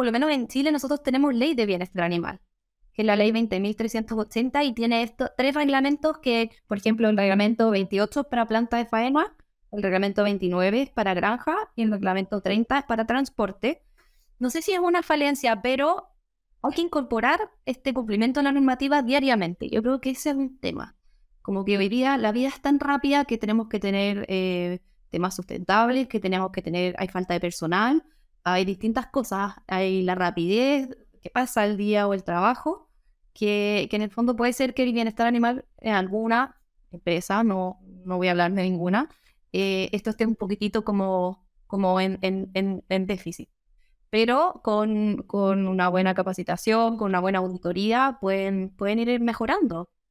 por lo menos en Chile, nosotros tenemos ley de bienestar animal, que es la ley 20.380 y tiene estos tres reglamentos que, por ejemplo, el reglamento 28 es para plantas de faena, el reglamento 29 es para granja y el reglamento 30 es para transporte. No sé si es una falencia, pero hay que incorporar este cumplimiento de la normativa diariamente. Yo creo que ese es un tema. Como que hoy día la vida es tan rápida que tenemos que tener eh, temas sustentables, que tenemos que tener, hay falta de personal, hay distintas cosas, hay la rapidez que pasa el día o el trabajo, que, en el fondo puede ser que el bienestar animal en alguna empresa, no, no voy a hablar de ninguna, eh, esto esté un poquitito como, como en, en, déficit. Pero con, con, una buena capacitación, con una buena auditoría, pueden, pueden ir mejorando.